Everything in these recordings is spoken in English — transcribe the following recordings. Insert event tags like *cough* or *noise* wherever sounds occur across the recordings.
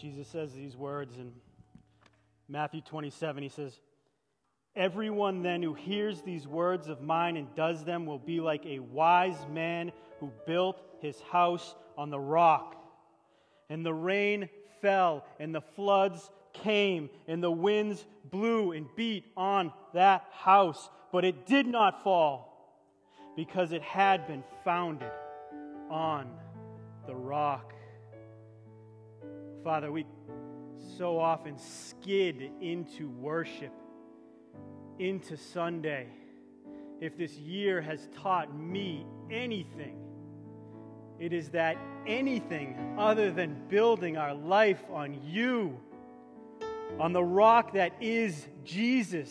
Jesus says these words in Matthew 27. He says, Everyone then who hears these words of mine and does them will be like a wise man who built his house on the rock. And the rain fell, and the floods came, and the winds blew and beat on that house, but it did not fall because it had been founded on the rock. Father, we so often skid into worship, into Sunday. If this year has taught me anything, it is that anything other than building our life on you, on the rock that is Jesus,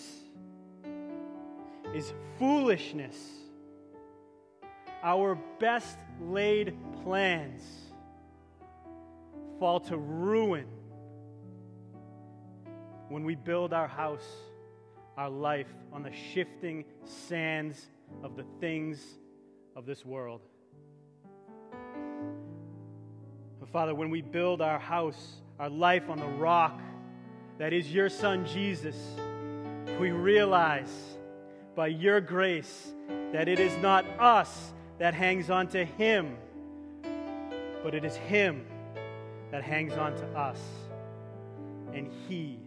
is foolishness. Our best laid plans fall to ruin when we build our house, our life on the shifting sands of the things of this world. But Father, when we build our house, our life on the rock that is your Son Jesus, we realize by your grace that it is not us that hangs on to Him, but it is Him that hangs on to us. And He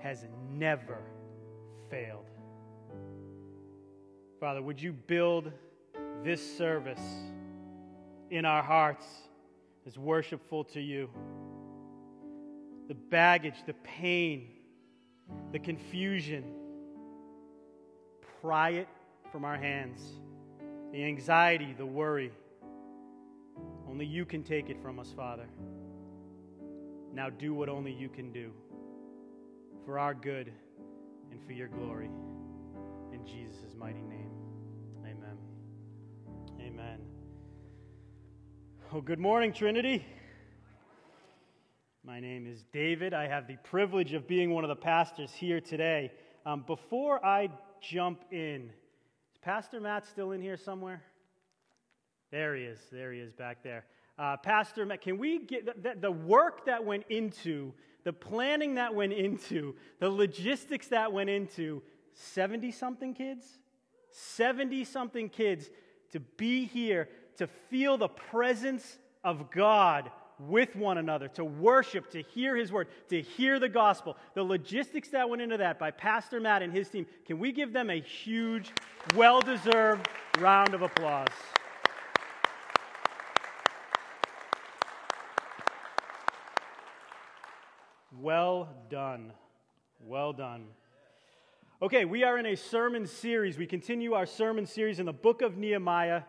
has never failed. Father, would you build this service in our hearts as worshipful to you? The baggage, the pain, the confusion, pry it from our hands. The anxiety, the worry. Only you can take it from us, Father. Now do what only you can do for our good and for your glory. In Jesus' mighty name. Amen. Amen. Well, good morning, Trinity. My name is David. I have the privilege of being one of the pastors here today. Um, before I jump in, is Pastor Matt still in here somewhere? There he is. There he is back there. Uh, Pastor Matt, can we get the, the work that went into the planning that went into, the logistics that went into 70 something kids, 70 something kids to be here, to feel the presence of God with one another, to worship, to hear His word, to hear the gospel. The logistics that went into that by Pastor Matt and his team, can we give them a huge, well deserved round of applause? Well done. Well done. Okay, we are in a sermon series. We continue our sermon series in the book of Nehemiah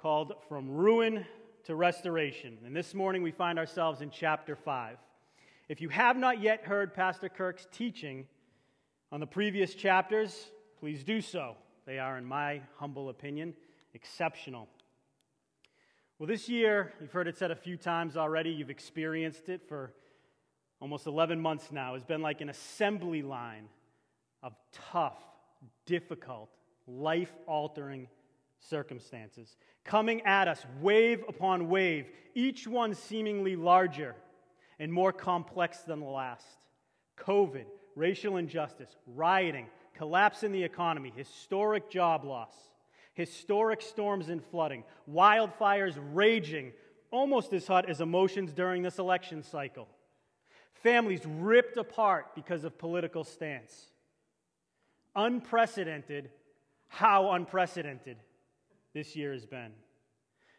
called From Ruin to Restoration. And this morning we find ourselves in chapter 5. If you have not yet heard Pastor Kirk's teaching on the previous chapters, please do so. They are, in my humble opinion, exceptional. Well, this year, you've heard it said a few times already, you've experienced it for almost 11 months now, has been like an assembly line of tough, difficult, life altering circumstances coming at us wave upon wave, each one seemingly larger and more complex than the last. COVID, racial injustice, rioting, collapse in the economy, historic job loss, historic storms and flooding, wildfires raging almost as hot as emotions during this election cycle Families ripped apart because of political stance. Unprecedented, how unprecedented this year has been.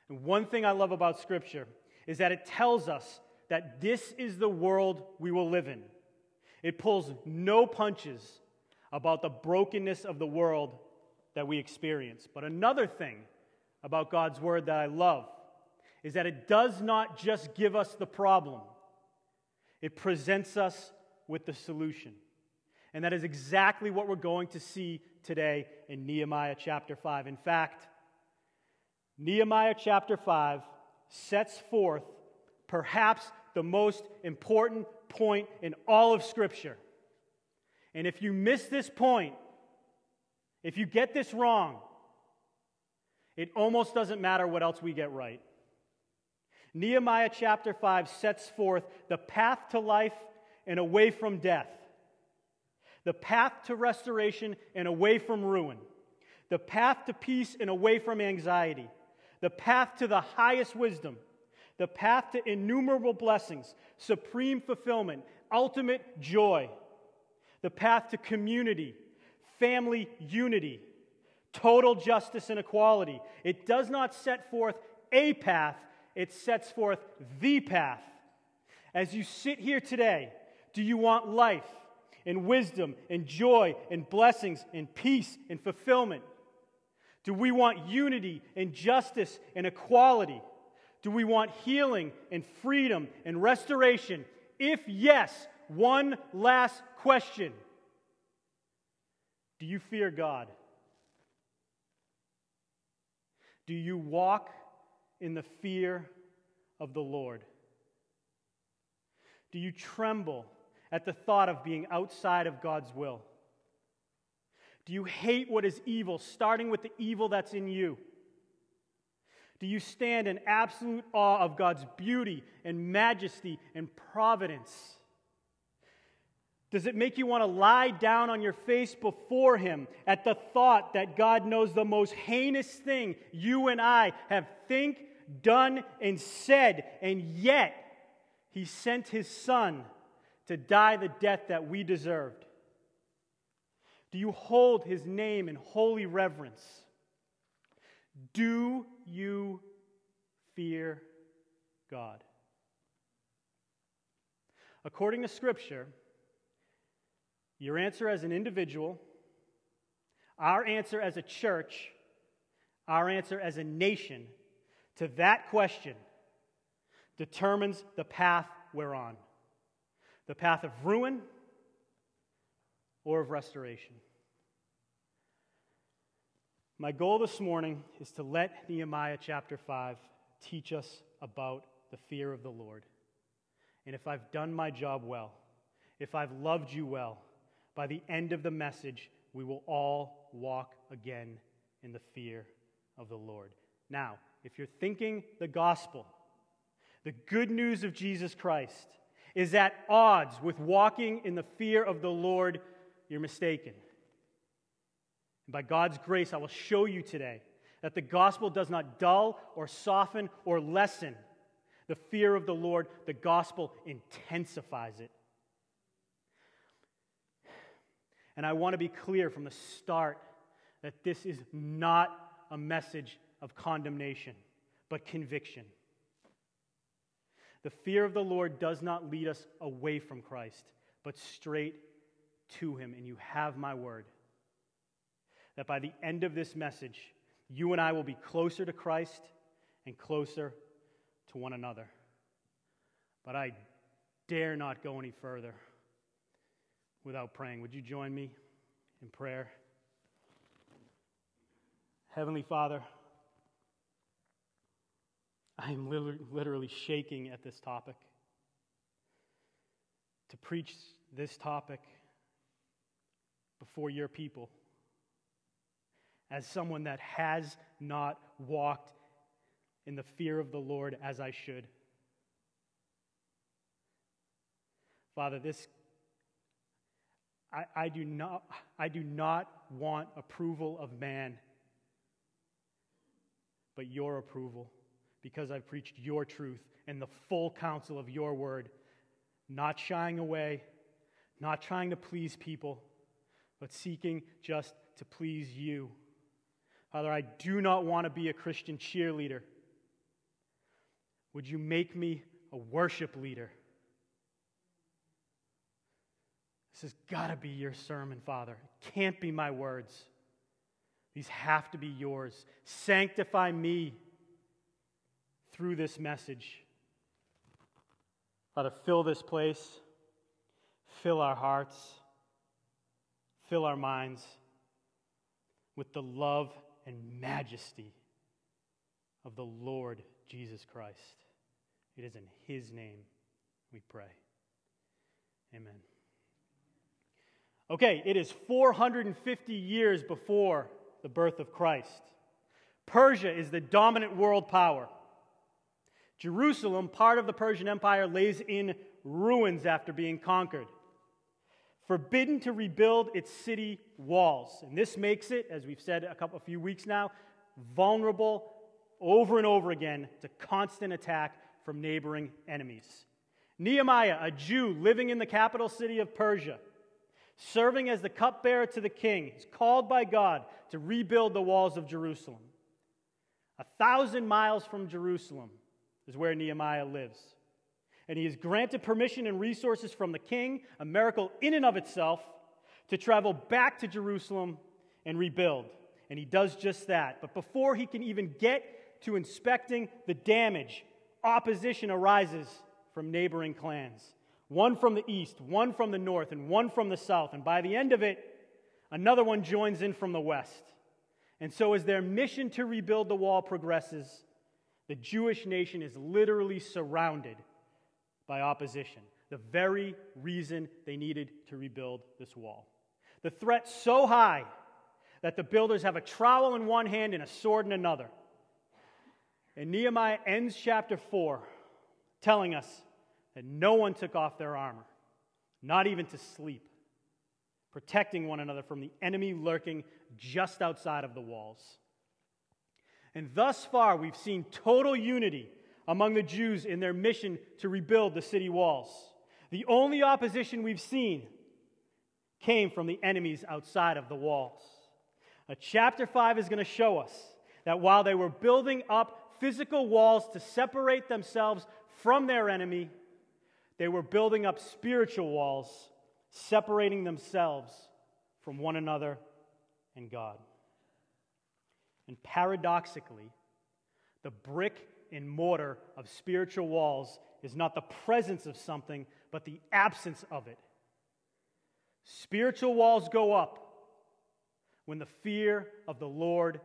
And one thing I love about Scripture is that it tells us that this is the world we will live in. It pulls no punches about the brokenness of the world that we experience. But another thing about God's Word that I love is that it does not just give us the problem, it presents us with the solution. And that is exactly what we're going to see today in Nehemiah chapter 5. In fact, Nehemiah chapter 5 sets forth perhaps the most important point in all of Scripture. And if you miss this point, if you get this wrong, it almost doesn't matter what else we get right. Nehemiah chapter 5 sets forth the path to life and away from death, the path to restoration and away from ruin, the path to peace and away from anxiety, the path to the highest wisdom, the path to innumerable blessings, supreme fulfillment, ultimate joy, the path to community, family unity, total justice and equality. It does not set forth a path, it sets forth the path. As you sit here today, do you want life and wisdom and joy and blessings and peace and fulfillment? Do we want unity and justice and equality? Do we want healing and freedom and restoration? If yes, one last question Do you fear God? Do you walk in the fear of the Lord? Do you tremble at the thought of being outside of God's will? Do you hate what is evil, starting with the evil that's in you? Do you stand in absolute awe of God's beauty and majesty and providence? Does it make you want to lie down on your face before Him at the thought that God knows the most heinous thing you and I have think, done, and said, and yet He sent His Son to die the death that we deserved? Do you hold His name in holy reverence? Do you fear God? According to Scripture, your answer as an individual, our answer as a church, our answer as a nation to that question determines the path we're on the path of ruin or of restoration. My goal this morning is to let Nehemiah chapter 5 teach us about the fear of the Lord. And if I've done my job well, if I've loved you well, by the end of the message, we will all walk again in the fear of the Lord. Now, if you're thinking the gospel, the good news of Jesus Christ is at odds with walking in the fear of the Lord, you're mistaken. And by God's grace, I will show you today that the gospel does not dull or soften or lessen the fear of the Lord, the gospel intensifies it. And I want to be clear from the start that this is not a message of condemnation, but conviction. The fear of the Lord does not lead us away from Christ, but straight to Him. And you have my word that by the end of this message, you and I will be closer to Christ and closer to one another. But I dare not go any further without praying. Would you join me in prayer? Heavenly Father, I am literally shaking at this topic. To preach this topic before your people as someone that has not walked in the fear of the Lord as I should. Father, this I, I, do not, I do not want approval of man, but your approval, because I've preached your truth and the full counsel of your word, not shying away, not trying to please people, but seeking just to please you. Father, I do not want to be a Christian cheerleader. Would you make me a worship leader? This has got to be your sermon, Father. It can't be my words. These have to be yours. Sanctify me through this message. Father, fill this place, fill our hearts, fill our minds with the love and majesty of the Lord Jesus Christ. It is in His name we pray. Amen. Okay, it is 450 years before the birth of Christ. Persia is the dominant world power. Jerusalem, part of the Persian Empire, lays in ruins after being conquered, forbidden to rebuild its city walls. And this makes it, as we've said a couple a few weeks now, vulnerable over and over again to constant attack from neighboring enemies. Nehemiah, a Jew living in the capital city of Persia, serving as the cupbearer to the king, is called by God to rebuild the walls of Jerusalem. A thousand miles from Jerusalem is where Nehemiah lives. And he is granted permission and resources from the king, a miracle in and of itself, to travel back to Jerusalem and rebuild. And he does just that. But before he can even get to inspecting the damage, opposition arises from neighboring clans one from the east, one from the north, and one from the south. And by the end of it, another one joins in from the west. And so, as their mission to rebuild the wall progresses, the Jewish nation is literally surrounded by opposition, the very reason they needed to rebuild this wall. The threat so high that the builders have a trowel in one hand and a sword in another. And Nehemiah ends chapter 4 telling us that no one took off their armor, not even to sleep, protecting one another from the enemy lurking just outside of the walls. And thus far, we've seen total unity among the Jews in their mission to rebuild the city walls. The only opposition we've seen came from the enemies outside of the walls. Now, chapter 5 is going to show us that while they were building up physical walls to separate themselves from their enemy, they were building up spiritual walls, separating themselves from one another and God. And paradoxically, the brick and mortar of spiritual walls is not the presence of something, but the absence of it. Spiritual walls go up when the fear of the Lord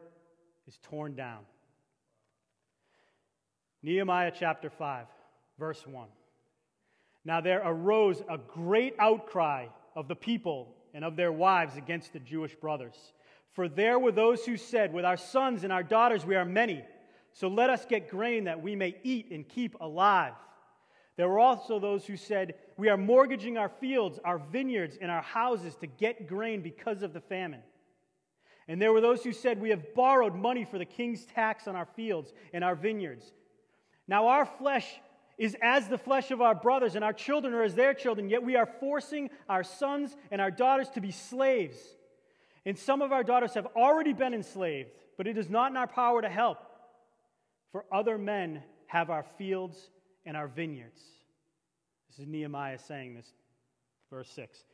is torn down. Nehemiah chapter 5, verse 1. Now there arose a great outcry of the people and of their wives against the Jewish brothers. For there were those who said, With our sons and our daughters we are many, so let us get grain that we may eat and keep alive. There were also those who said, We are mortgaging our fields, our vineyards, and our houses to get grain because of the famine. And there were those who said, We have borrowed money for the king's tax on our fields and our vineyards. Now our flesh is as the flesh of our brothers, and our children are as their children, yet we are forcing our sons and our daughters to be slaves. And some of our daughters have already been enslaved, but it is not in our power to help. For other men have our fields and our vineyards. This is Nehemiah saying this, verse 6.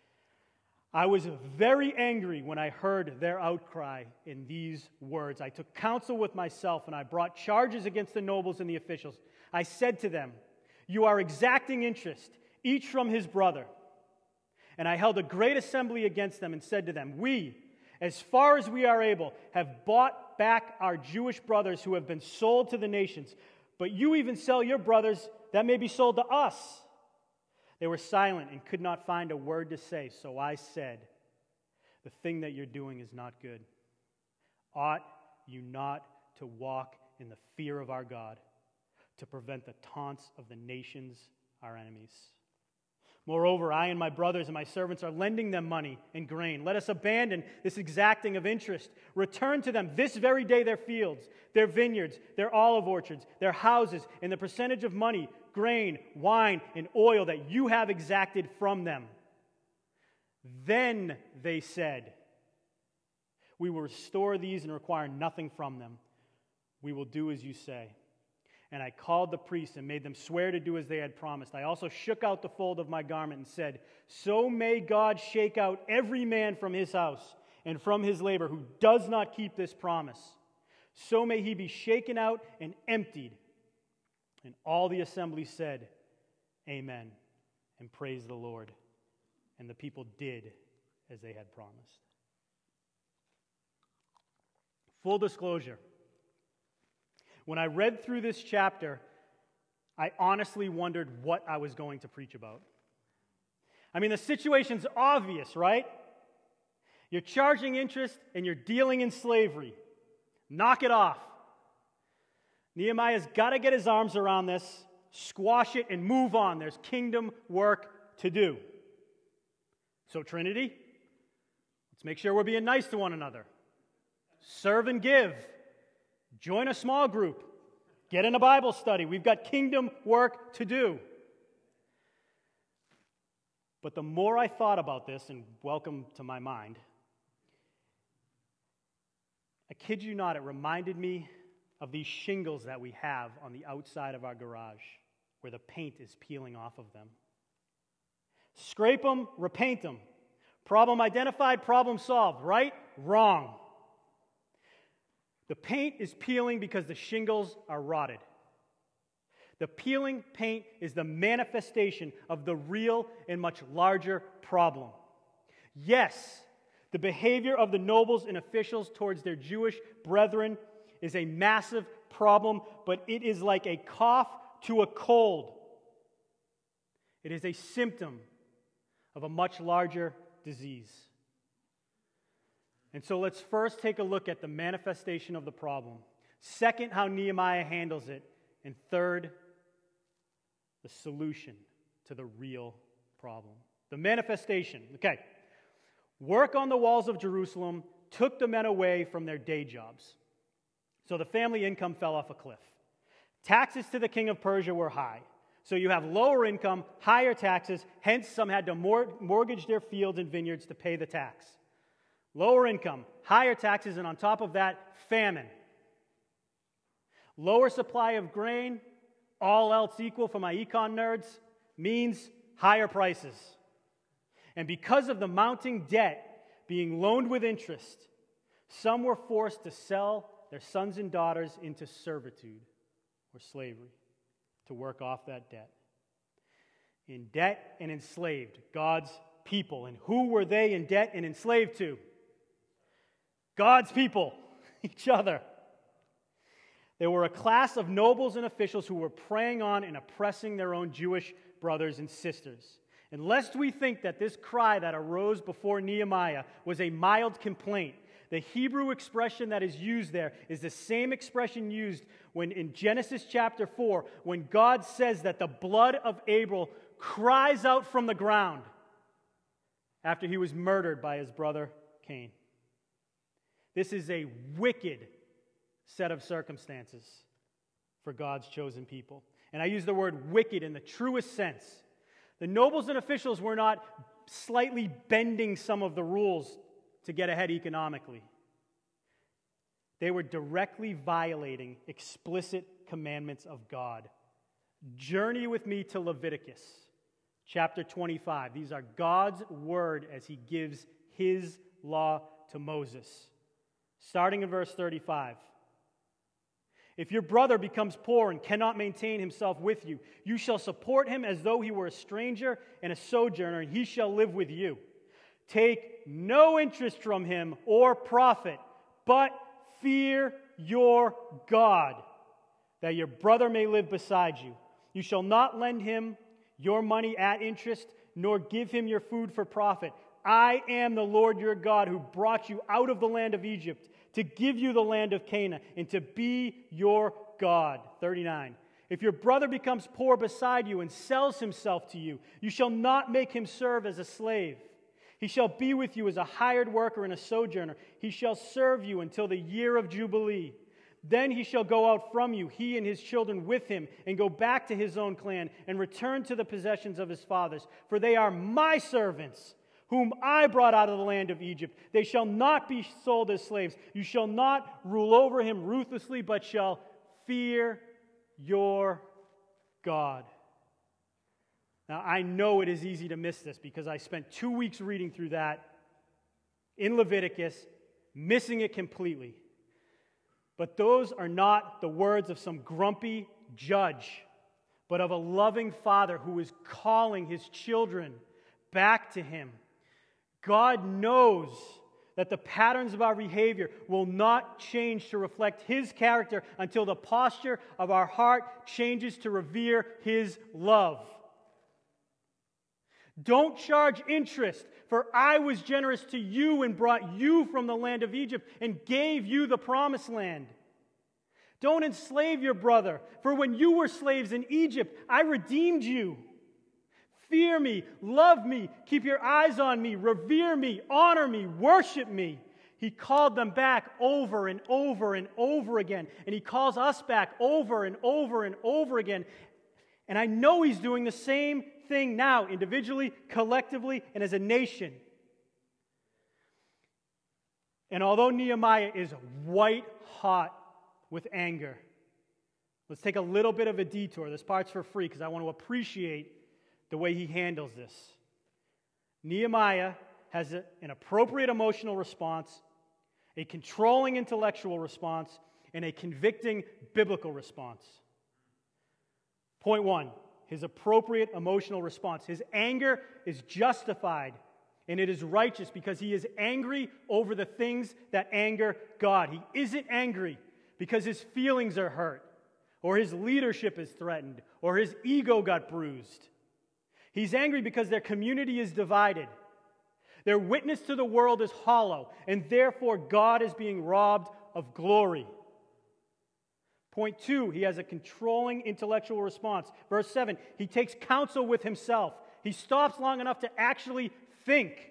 I was very angry when I heard their outcry in these words. I took counsel with myself and I brought charges against the nobles and the officials. I said to them, You are exacting interest, each from his brother. And I held a great assembly against them and said to them, We, as far as we are able, have bought back our Jewish brothers who have been sold to the nations. But you even sell your brothers that may be sold to us. They were silent and could not find a word to say. So I said, The thing that you're doing is not good. Ought you not to walk in the fear of our God, to prevent the taunts of the nations, our enemies? Moreover, I and my brothers and my servants are lending them money and grain. Let us abandon this exacting of interest. Return to them this very day their fields, their vineyards, their olive orchards, their houses, and the percentage of money, grain, wine, and oil that you have exacted from them. Then they said, We will restore these and require nothing from them. We will do as you say. And I called the priests and made them swear to do as they had promised. I also shook out the fold of my garment and said, So may God shake out every man from his house and from his labor who does not keep this promise. So may he be shaken out and emptied. And all the assembly said, Amen, and praise the Lord. And the people did as they had promised. Full disclosure. When I read through this chapter, I honestly wondered what I was going to preach about. I mean, the situation's obvious, right? You're charging interest and you're dealing in slavery. Knock it off. Nehemiah's got to get his arms around this, squash it, and move on. There's kingdom work to do. So, Trinity, let's make sure we're being nice to one another. Serve and give. Join a small group. Get in a Bible study. We've got kingdom work to do. But the more I thought about this, and welcome to my mind, I kid you not, it reminded me of these shingles that we have on the outside of our garage where the paint is peeling off of them. Scrape them, repaint them. Problem identified, problem solved, right? Wrong. The paint is peeling because the shingles are rotted. The peeling paint is the manifestation of the real and much larger problem. Yes, the behavior of the nobles and officials towards their Jewish brethren is a massive problem, but it is like a cough to a cold. It is a symptom of a much larger disease. And so let's first take a look at the manifestation of the problem. Second, how Nehemiah handles it. And third, the solution to the real problem. The manifestation. Okay. Work on the walls of Jerusalem took the men away from their day jobs. So the family income fell off a cliff. Taxes to the king of Persia were high. So you have lower income, higher taxes, hence, some had to mortgage their fields and vineyards to pay the tax. Lower income, higher taxes, and on top of that, famine. Lower supply of grain, all else equal for my econ nerds, means higher prices. And because of the mounting debt being loaned with interest, some were forced to sell their sons and daughters into servitude or slavery to work off that debt. In debt and enslaved, God's people. And who were they in debt and enslaved to? God's people, *laughs* each other. They were a class of nobles and officials who were preying on and oppressing their own Jewish brothers and sisters. And lest we think that this cry that arose before Nehemiah was a mild complaint, the Hebrew expression that is used there is the same expression used when in Genesis chapter 4, when God says that the blood of Abel cries out from the ground after he was murdered by his brother Cain. This is a wicked set of circumstances for God's chosen people. And I use the word wicked in the truest sense. The nobles and officials were not slightly bending some of the rules to get ahead economically. They were directly violating explicit commandments of God. Journey with me to Leviticus chapter 25. These are God's word as he gives his law to Moses. Starting in verse 35. If your brother becomes poor and cannot maintain himself with you, you shall support him as though he were a stranger and a sojourner, and he shall live with you. Take no interest from him or profit, but fear your God, that your brother may live beside you. You shall not lend him your money at interest, nor give him your food for profit. I am the Lord your God who brought you out of the land of Egypt to give you the land of Canaan and to be your God. 39. If your brother becomes poor beside you and sells himself to you, you shall not make him serve as a slave. He shall be with you as a hired worker and a sojourner. He shall serve you until the year of Jubilee. Then he shall go out from you, he and his children with him, and go back to his own clan and return to the possessions of his fathers. For they are my servants whom I brought out of the land of Egypt. They shall not be sold as slaves. You shall not rule over him ruthlessly, but shall fear your God. Now, I know it is easy to miss this because I spent two weeks reading through that in Leviticus, missing it completely. But those are not the words of some grumpy judge, but of a loving father who is calling his children back to him God knows that the patterns of our behavior will not change to reflect His character until the posture of our heart changes to revere His love. Don't charge interest, for I was generous to you and brought you from the land of Egypt and gave you the promised land. Don't enslave your brother, for when you were slaves in Egypt, I redeemed you. Fear me, love me, keep your eyes on me, revere me, honor me, worship me. He called them back over and over and over again. And He calls us back over and over and over again. And I know He's doing the same thing now, individually, collectively, and as a nation. And although Nehemiah is white hot with anger, let's take a little bit of a detour. This part's for free because I want to appreciate the way he handles this. Nehemiah has a, an appropriate emotional response, a controlling intellectual response, and a convicting biblical response. Point one his appropriate emotional response. His anger is justified and it is righteous because he is angry over the things that anger God. He isn't angry because his feelings are hurt, or his leadership is threatened, or his ego got bruised. He's angry because their community is divided. Their witness to the world is hollow, and therefore God is being robbed of glory. Point two, he has a controlling intellectual response. Verse seven, he takes counsel with himself. He stops long enough to actually think.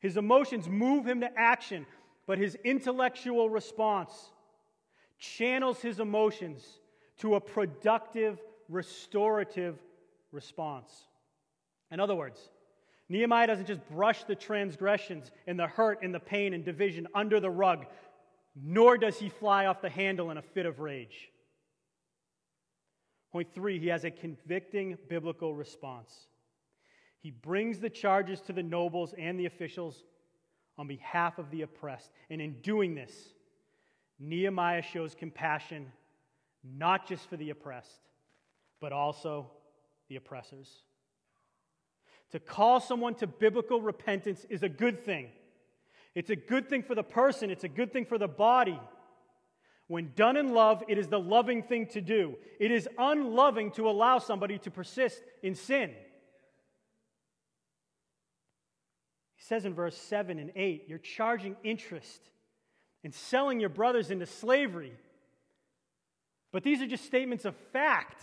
His emotions move him to action, but his intellectual response channels his emotions to a productive, restorative response. In other words, Nehemiah doesn't just brush the transgressions and the hurt and the pain and division under the rug, nor does he fly off the handle in a fit of rage. Point three, he has a convicting biblical response. He brings the charges to the nobles and the officials on behalf of the oppressed. And in doing this, Nehemiah shows compassion not just for the oppressed, but also the oppressors. To call someone to biblical repentance is a good thing. It's a good thing for the person, it's a good thing for the body. When done in love, it is the loving thing to do. It is unloving to allow somebody to persist in sin. He says in verse 7 and 8, you're charging interest and selling your brothers into slavery. But these are just statements of fact.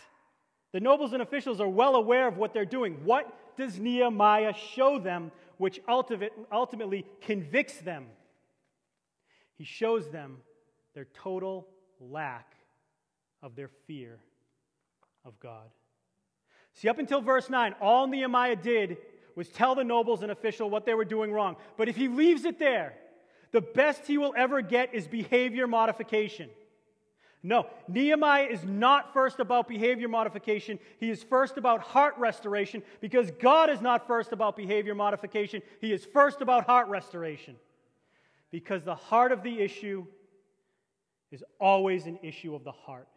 The nobles and officials are well aware of what they're doing. What does Nehemiah show them which ultimately convicts them? He shows them their total lack of their fear of God. See, up until verse 9, all Nehemiah did was tell the nobles and official what they were doing wrong. But if he leaves it there, the best he will ever get is behavior modification. No, Nehemiah is not first about behavior modification. He is first about heart restoration because God is not first about behavior modification. He is first about heart restoration. Because the heart of the issue is always an issue of the heart.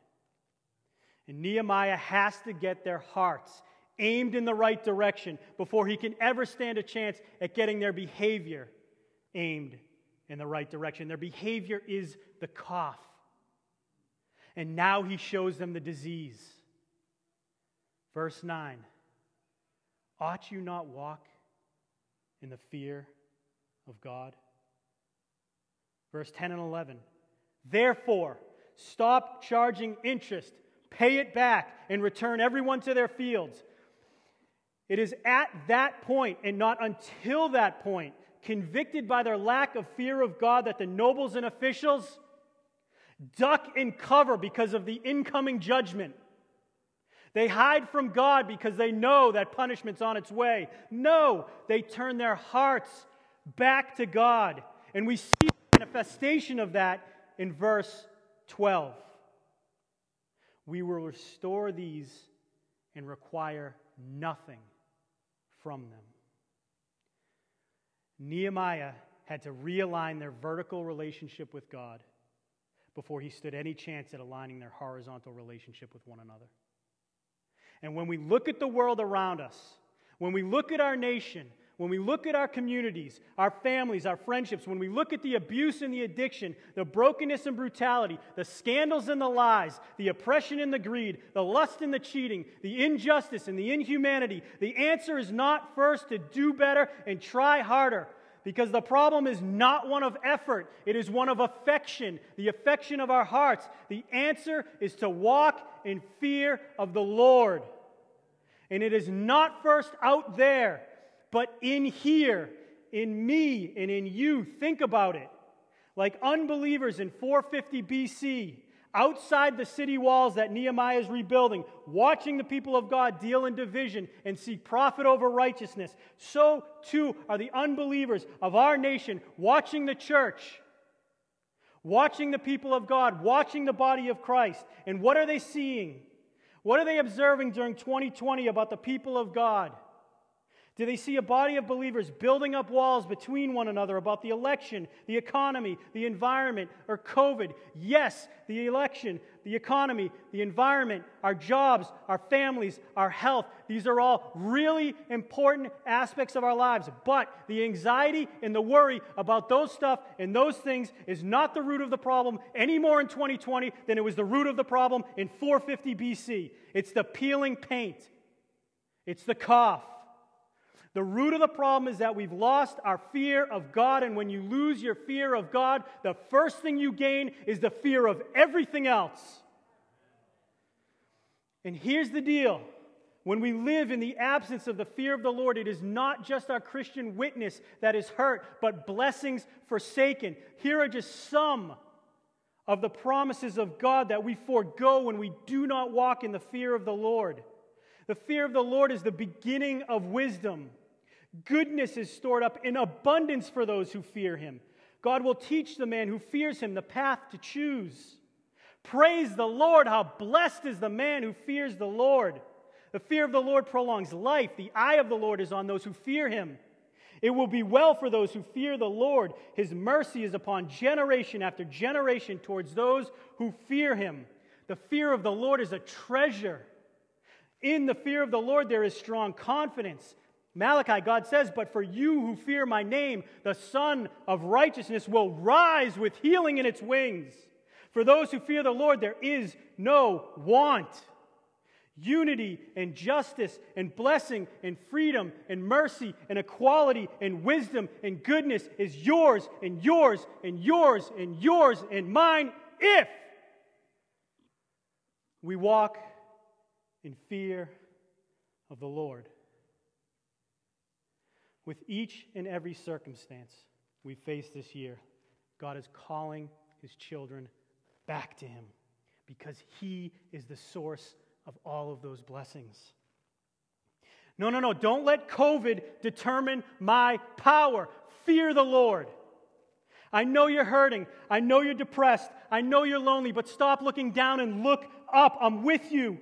And Nehemiah has to get their hearts aimed in the right direction before he can ever stand a chance at getting their behavior aimed in the right direction. Their behavior is the cough and now he shows them the disease. Verse 9 Ought you not walk in the fear of God? Verse 10 and 11 Therefore, stop charging interest, pay it back, and return everyone to their fields. It is at that point, and not until that point, convicted by their lack of fear of God, that the nobles and officials duck and cover because of the incoming judgment. They hide from God because they know that punishment's on its way. No, they turn their hearts back to God. And we see the manifestation of that in verse 12. We will restore these and require nothing from them. Nehemiah had to realign their vertical relationship with God before he stood any chance at aligning their horizontal relationship with one another. And when we look at the world around us, when we look at our nation, when we look at our communities, our families, our friendships, when we look at the abuse and the addiction, the brokenness and brutality, the scandals and the lies, the oppression and the greed, the lust and the cheating, the injustice and the inhumanity, the answer is not first to do better and try harder. Because the problem is not one of effort, it is one of affection, the affection of our hearts. The answer is to walk in fear of the Lord. And it is not first out there, but in here, in me, and in you. Think about it. Like unbelievers in 450 BC, outside the city walls that Nehemiah is rebuilding, watching the people of God deal in division and seek profit over righteousness, so too are the unbelievers of our nation watching the church, watching the people of God, watching the body of Christ. And what are they seeing? What are they observing during 2020 about the people of God? Do they see a body of believers building up walls between one another about the election, the economy, the environment, or COVID? Yes, the election, the economy, the environment, our jobs, our families, our health. These are all really important aspects of our lives. But the anxiety and the worry about those stuff and those things is not the root of the problem any more in 2020 than it was the root of the problem in 450 BC. It's the peeling paint, it's the cough. The root of the problem is that we've lost our fear of God, and when you lose your fear of God, the first thing you gain is the fear of everything else. And here's the deal when we live in the absence of the fear of the Lord, it is not just our Christian witness that is hurt, but blessings forsaken. Here are just some of the promises of God that we forego when we do not walk in the fear of the Lord. The fear of the Lord is the beginning of wisdom. Goodness is stored up in abundance for those who fear him. God will teach the man who fears him the path to choose. Praise the Lord. How blessed is the man who fears the Lord. The fear of the Lord prolongs life. The eye of the Lord is on those who fear him. It will be well for those who fear the Lord. His mercy is upon generation after generation towards those who fear him. The fear of the Lord is a treasure. In the fear of the Lord, there is strong confidence. Malachi, God says, But for you who fear my name, the Sun of righteousness will rise with healing in its wings. For those who fear the Lord, there is no want. Unity and justice and blessing and freedom and mercy and equality and wisdom and goodness is yours and yours and yours and yours and mine if we walk in fear of the Lord. With each and every circumstance we face this year, God is calling his children back to him because he is the source of all of those blessings. No, no, no. Don't let COVID determine my power. Fear the Lord. I know you're hurting. I know you're depressed. I know you're lonely, but stop looking down and look up. I'm with you.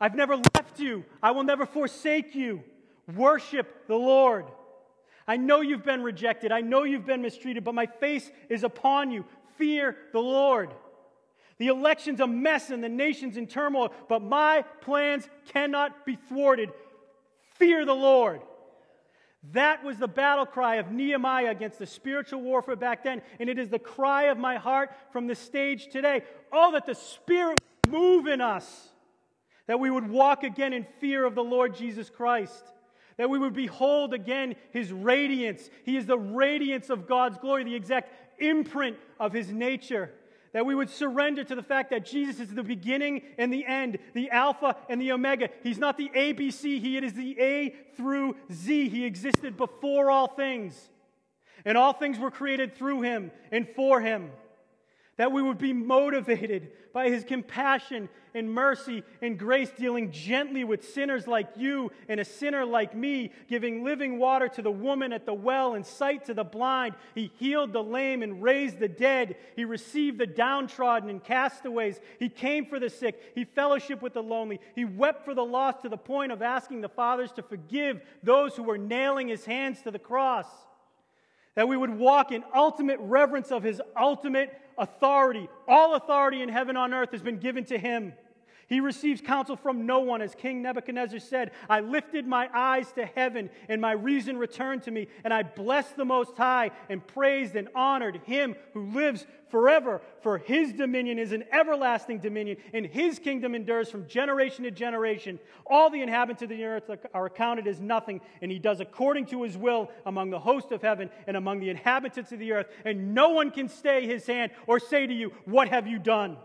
I've never left you. I will never forsake you. Worship the Lord. I know you've been rejected. I know you've been mistreated, but my face is upon you. Fear the Lord. The election's a mess and the nation's in turmoil, but my plans cannot be thwarted. Fear the Lord. That was the battle cry of Nehemiah against the spiritual warfare back then, and it is the cry of my heart from the stage today. Oh, that the Spirit move in us, that we would walk again in fear of the Lord Jesus Christ that we would behold again his radiance. He is the radiance of God's glory, the exact imprint of his nature. That we would surrender to the fact that Jesus is the beginning and the end, the Alpha and the Omega. He's not the ABC, he is the A through Z. He existed before all things. And all things were created through him and for him that we would be motivated by his compassion and mercy and grace, dealing gently with sinners like you and a sinner like me, giving living water to the woman at the well and sight to the blind. He healed the lame and raised the dead. He received the downtrodden and castaways. He came for the sick. He fellowshiped with the lonely. He wept for the lost to the point of asking the fathers to forgive those who were nailing his hands to the cross that we would walk in ultimate reverence of his ultimate authority. All authority in heaven on earth has been given to him. He receives counsel from no one, as King Nebuchadnezzar said. I lifted my eyes to heaven, and my reason returned to me, and I blessed the Most High, and praised and honored him who lives forever. For his dominion is an everlasting dominion, and his kingdom endures from generation to generation. All the inhabitants of the earth are accounted as nothing, and he does according to his will among the host of heaven and among the inhabitants of the earth, and no one can stay his hand or say to you, What have you done?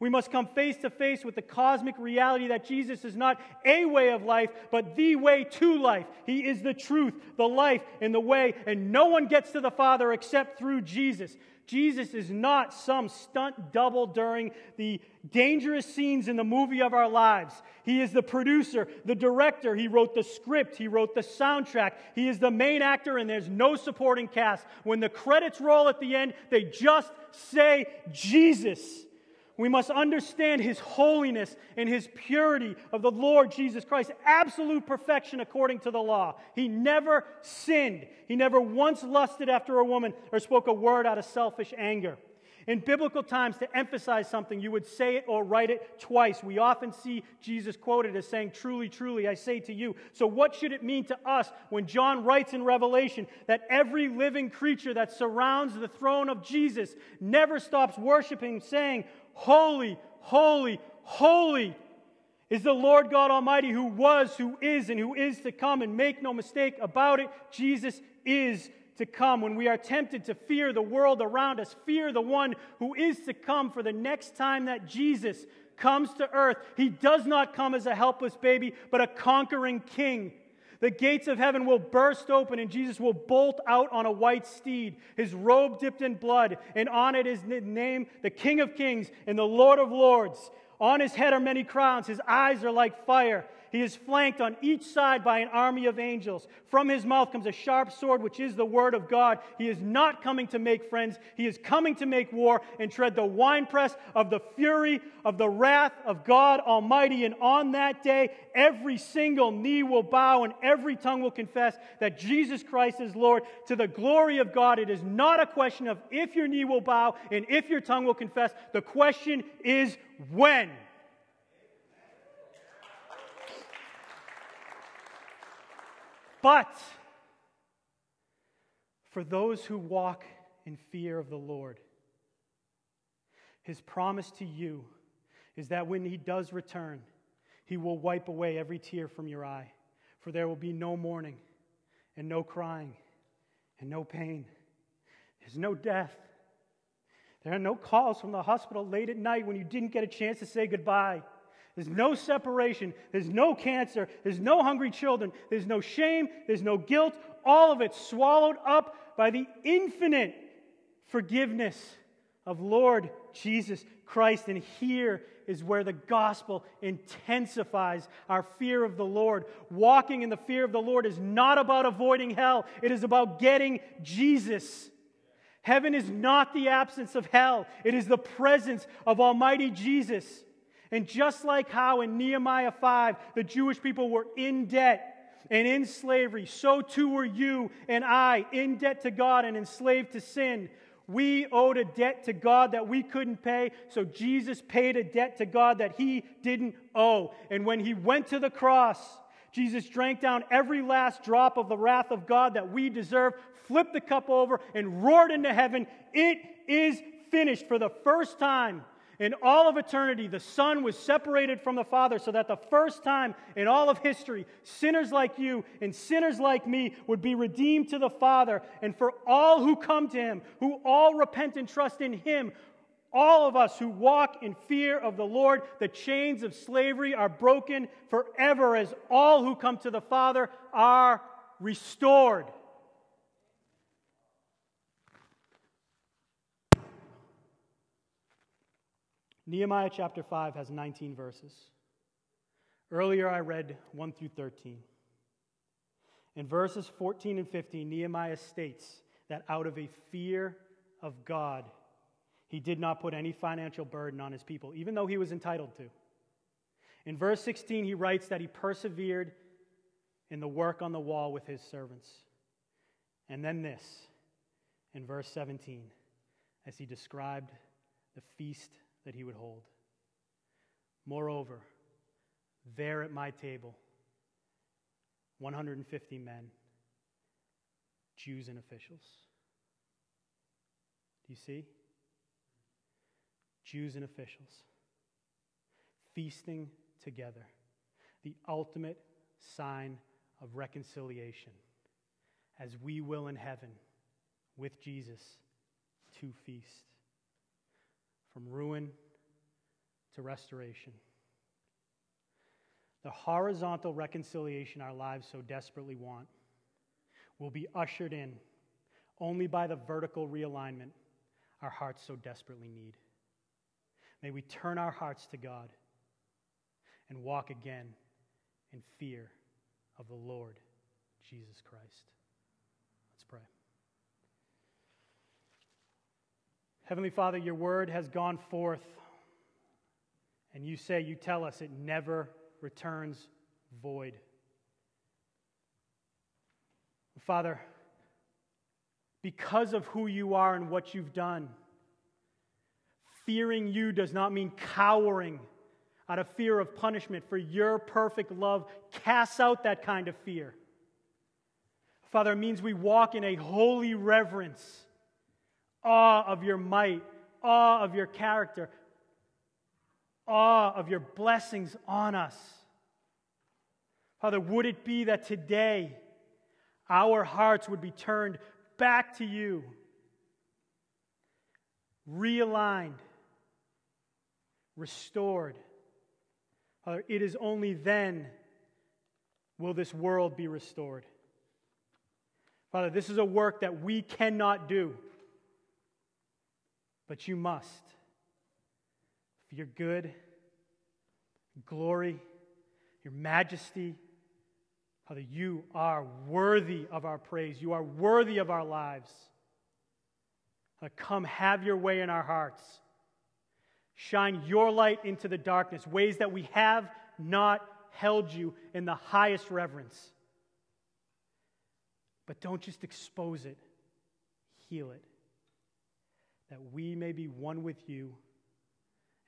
We must come face to face with the cosmic reality that Jesus is not a way of life, but the way to life. He is the truth, the life, and the way, and no one gets to the Father except through Jesus. Jesus is not some stunt double during the dangerous scenes in the movie of our lives. He is the producer, the director. He wrote the script, he wrote the soundtrack. He is the main actor, and there's no supporting cast. When the credits roll at the end, they just say Jesus. We must understand his holiness and his purity of the Lord Jesus Christ, absolute perfection according to the law. He never sinned. He never once lusted after a woman or spoke a word out of selfish anger. In biblical times, to emphasize something, you would say it or write it twice. We often see Jesus quoted as saying, Truly, truly, I say to you. So, what should it mean to us when John writes in Revelation that every living creature that surrounds the throne of Jesus never stops worshiping, saying, Holy, holy, holy is the Lord God Almighty who was, who is, and who is to come. And make no mistake about it, Jesus is to come. When we are tempted to fear the world around us, fear the one who is to come for the next time that Jesus comes to earth. He does not come as a helpless baby, but a conquering king the gates of heaven will burst open, and Jesus will bolt out on a white steed, his robe dipped in blood, and on it is named the King of Kings and the Lord of Lords. On his head are many crowns, his eyes are like fire. He is flanked on each side by an army of angels. From his mouth comes a sharp sword, which is the word of God. He is not coming to make friends. He is coming to make war and tread the winepress of the fury of the wrath of God Almighty. And on that day, every single knee will bow and every tongue will confess that Jesus Christ is Lord to the glory of God. It is not a question of if your knee will bow and if your tongue will confess. The question is when. But for those who walk in fear of the Lord, his promise to you is that when he does return, he will wipe away every tear from your eye, for there will be no mourning and no crying and no pain. There's no death. There are no calls from the hospital late at night when you didn't get a chance to say goodbye. There's no separation. There's no cancer. There's no hungry children. There's no shame. There's no guilt. All of it swallowed up by the infinite forgiveness of Lord Jesus Christ. And here is where the gospel intensifies our fear of the Lord. Walking in the fear of the Lord is not about avoiding hell, it is about getting Jesus. Heaven is not the absence of hell, it is the presence of Almighty Jesus. And just like how in Nehemiah 5 the Jewish people were in debt and in slavery, so too were you and I in debt to God and enslaved to sin. We owed a debt to God that we couldn't pay, so Jesus paid a debt to God that he didn't owe. And when he went to the cross, Jesus drank down every last drop of the wrath of God that we deserve, flipped the cup over, and roared into heaven, It is finished for the first time in all of eternity, the Son was separated from the Father so that the first time in all of history, sinners like you and sinners like me would be redeemed to the Father. And for all who come to Him, who all repent and trust in Him, all of us who walk in fear of the Lord, the chains of slavery are broken forever as all who come to the Father are restored. Nehemiah chapter 5 has 19 verses. Earlier I read 1 through 13. In verses 14 and 15, Nehemiah states that out of a fear of God, he did not put any financial burden on his people, even though he was entitled to. In verse 16, he writes that he persevered in the work on the wall with his servants. And then this, in verse 17, as he described the feast that he would hold. Moreover, there at my table, 150 men, Jews and officials. Do you see? Jews and officials feasting together, the ultimate sign of reconciliation, as we will in heaven with Jesus to feast. From ruin to restoration. The horizontal reconciliation our lives so desperately want will be ushered in only by the vertical realignment our hearts so desperately need. May we turn our hearts to God and walk again in fear of the Lord Jesus Christ. Let's pray. Heavenly Father, your word has gone forth, and you say, you tell us it never returns void. Father, because of who you are and what you've done, fearing you does not mean cowering out of fear of punishment, for your perfect love casts out that kind of fear. Father, it means we walk in a holy reverence, awe of your might, awe of your character, awe of your blessings on us. Father, would it be that today our hearts would be turned back to you, realigned, restored? Father, it is only then will this world be restored. Father, this is a work that we cannot do, but you must. For your good, glory, your majesty, Father, you are worthy of our praise. You are worthy of our lives. Father, come have your way in our hearts. Shine your light into the darkness, ways that we have not held you in the highest reverence. But don't just expose it, heal it, that we may be one with you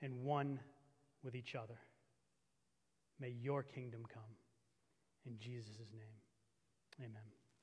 and one with each other. May your kingdom come. In Jesus' name, amen.